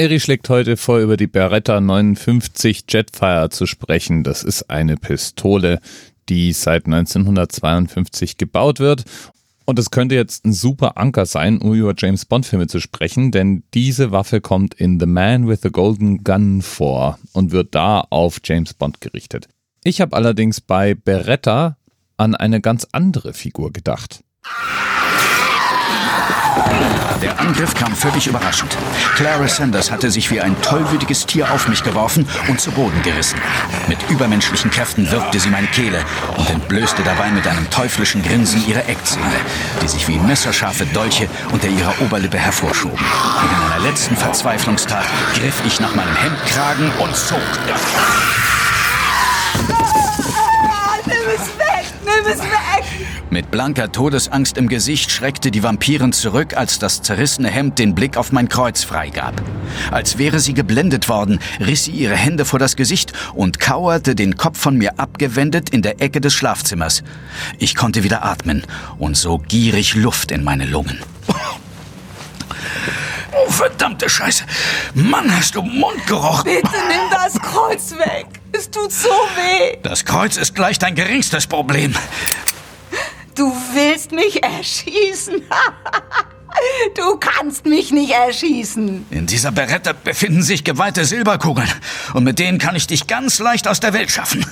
Eri schlägt heute vor, über die Beretta 59 Jetfire zu sprechen. Das ist eine Pistole, die seit 1952 gebaut wird. Und es könnte jetzt ein super Anker sein, um über James Bond Filme zu sprechen, denn diese Waffe kommt in The Man with the Golden Gun vor und wird da auf James Bond gerichtet. Ich habe allerdings bei Beretta an eine ganz andere Figur gedacht. Der Angriff kam völlig überraschend. Clara Sanders hatte sich wie ein tollwütiges Tier auf mich geworfen und zu Boden gerissen. Mit übermenschlichen Kräften wirkte sie meine Kehle und entblößte dabei mit einem teuflischen Grinsen ihre Eckzähne, die sich wie messerscharfe Dolche unter ihrer Oberlippe hervorschoben. In einer letzten Verzweiflungstat griff ich nach meinem Hemdkragen und zog. Nimm Mit blanker Todesangst im Gesicht schreckte die Vampirin zurück, als das zerrissene Hemd den Blick auf mein Kreuz freigab. Als wäre sie geblendet worden, riss sie ihre Hände vor das Gesicht und kauerte, den Kopf von mir abgewendet, in der Ecke des Schlafzimmers. Ich konnte wieder atmen und so gierig Luft in meine Lungen. Oh, verdammte Scheiße. Mann, hast du Mundgeruch. Bitte nimm das Kreuz weg. Es tut so weh. Das Kreuz ist gleich dein geringstes Problem. Du willst mich erschießen. Du kannst mich nicht erschießen. In dieser Beretta befinden sich geweihte Silberkugeln. Und mit denen kann ich dich ganz leicht aus der Welt schaffen.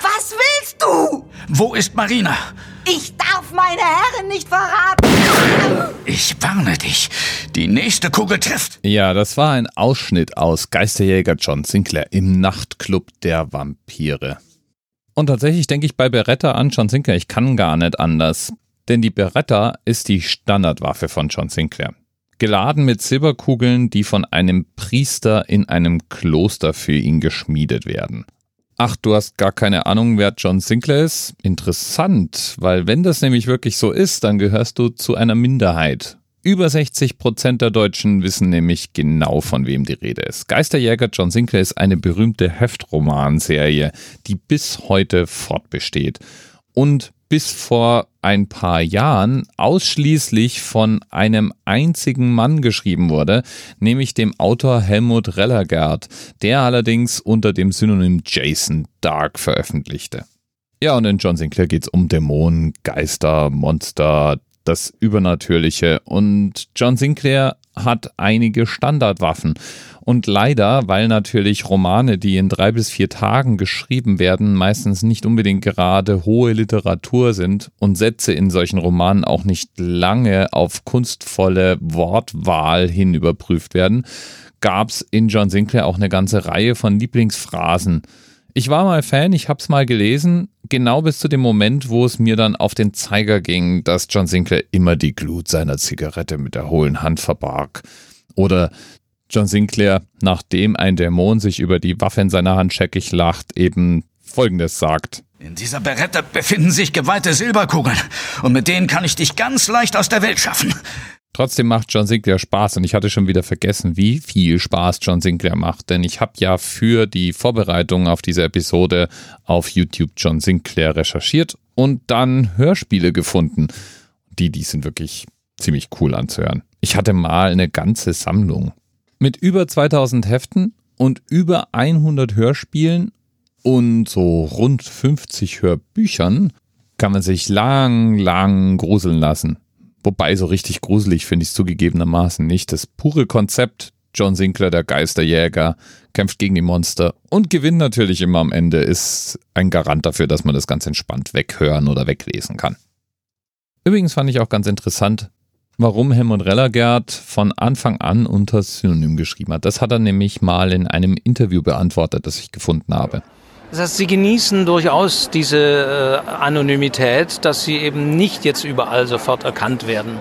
Was willst du? Wo ist Marina? Ich darf meine Herren nicht verraten. Ich warne dich. Die nächste Kugel trifft. Ja, das war ein Ausschnitt aus Geisterjäger John Sinclair im Nachtclub der Vampire. Und tatsächlich denke ich bei Beretta an John Sinclair, ich kann gar nicht anders. Denn die Beretta ist die Standardwaffe von John Sinclair. Geladen mit Silberkugeln, die von einem Priester in einem Kloster für ihn geschmiedet werden. Ach, du hast gar keine Ahnung, wer John Sinclair ist? Interessant, weil wenn das nämlich wirklich so ist, dann gehörst du zu einer Minderheit. Über 60 Prozent der Deutschen wissen nämlich genau, von wem die Rede ist. Geisterjäger John Sinclair ist eine berühmte Heftromanserie, die bis heute fortbesteht und bis vor ein paar Jahren ausschließlich von einem einzigen Mann geschrieben wurde, nämlich dem Autor Helmut Rellergert, der allerdings unter dem Synonym Jason Dark veröffentlichte. Ja, und in John Sinclair geht es um Dämonen, Geister, Monster, das Übernatürliche. Und John Sinclair hat einige Standardwaffen. Und leider, weil natürlich Romane, die in drei bis vier Tagen geschrieben werden, meistens nicht unbedingt gerade hohe Literatur sind und Sätze in solchen Romanen auch nicht lange auf kunstvolle Wortwahl hin überprüft werden, gab es in John Sinclair auch eine ganze Reihe von Lieblingsphrasen. Ich war mal Fan, ich hab's mal gelesen, genau bis zu dem Moment, wo es mir dann auf den Zeiger ging, dass John Sinclair immer die Glut seiner Zigarette mit der hohlen Hand verbarg. Oder John Sinclair, nachdem ein Dämon sich über die Waffe in seiner Hand scheckig lacht, eben Folgendes sagt. In dieser Beretta befinden sich geweihte Silberkugeln. Und mit denen kann ich dich ganz leicht aus der Welt schaffen. Trotzdem macht John Sinclair Spaß und ich hatte schon wieder vergessen, wie viel Spaß John Sinclair macht, denn ich habe ja für die Vorbereitung auf diese Episode auf YouTube John Sinclair recherchiert und dann Hörspiele gefunden. Die, die sind wirklich ziemlich cool anzuhören. Ich hatte mal eine ganze Sammlung mit über 2000 Heften und über 100 Hörspielen und so rund 50 Hörbüchern kann man sich lang, lang gruseln lassen. Wobei so richtig gruselig finde ich es zugegebenermaßen nicht. Das pure Konzept, John Sinclair, der Geisterjäger, kämpft gegen die Monster und gewinnt natürlich immer am Ende, ist ein Garant dafür, dass man das ganz entspannt weghören oder weglesen kann. Übrigens fand ich auch ganz interessant, warum Helmut Rellergert von Anfang an unter Synonym geschrieben hat. Das hat er nämlich mal in einem Interview beantwortet, das ich gefunden habe. Das heißt, Sie genießen durchaus diese äh, Anonymität, dass Sie eben nicht jetzt überall sofort erkannt werden.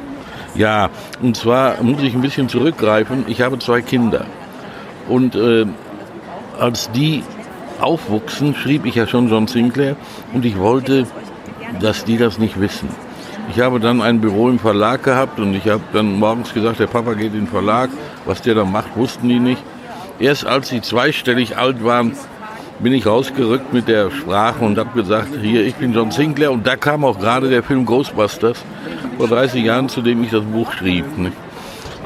Ja, und zwar muss ich ein bisschen zurückgreifen. Ich habe zwei Kinder. Und äh, als die aufwuchsen, schrieb ich ja schon John Sinclair und ich wollte, dass die das nicht wissen. Ich habe dann ein Büro im Verlag gehabt und ich habe dann morgens gesagt, der Papa geht in den Verlag. Was der da macht, wussten die nicht. Erst als sie zweistellig alt waren, bin ich rausgerückt mit der Sprache und habe gesagt, hier, ich bin John Sinclair. Und da kam auch gerade der Film Ghostbusters vor 30 Jahren, zu dem ich das Buch schrieb. Nicht?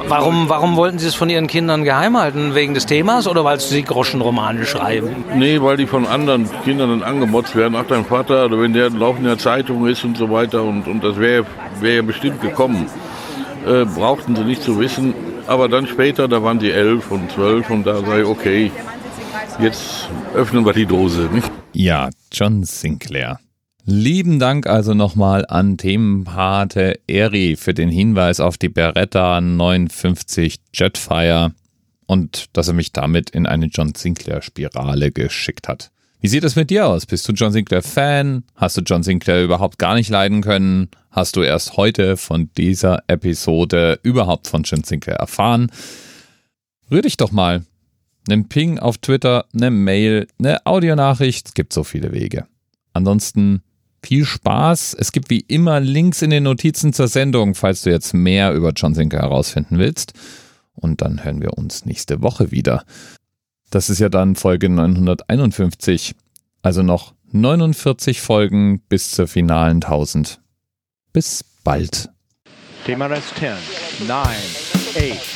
Warum, warum wollten Sie es von Ihren Kindern geheim halten? Wegen des Themas oder weil Sie Groschenromane schreiben? Nee, weil die von anderen Kindern dann angemotzt werden. Ach, dein Vater, oder wenn der laufend in der Zeitung ist und so weiter. Und, und das wäre wär ja bestimmt gekommen. Äh, brauchten sie nicht zu wissen. Aber dann später, da waren sie elf und zwölf und da sei okay, jetzt öffnen wir die Dose. Nicht? Ja, John Sinclair. Lieben Dank also nochmal an Themenpate Eri für den Hinweis auf die Beretta 59 Jetfire und dass er mich damit in eine John Sinclair Spirale geschickt hat. Wie sieht es mit dir aus? Bist du John Sinclair Fan? Hast du John Sinclair überhaupt gar nicht leiden können? Hast du erst heute von dieser Episode überhaupt von John Sinclair erfahren? Rühr dich doch mal. Nimm Ping auf Twitter, eine Mail, eine Audionachricht. Es gibt so viele Wege. Ansonsten viel Spaß. Es gibt wie immer Links in den Notizen zur Sendung, falls du jetzt mehr über John Sinclair herausfinden willst. Und dann hören wir uns nächste Woche wieder. Das ist ja dann Folge 951. Also noch 49 Folgen bis zur finalen 1000. Bis bald. TMRS 10, 9, 8.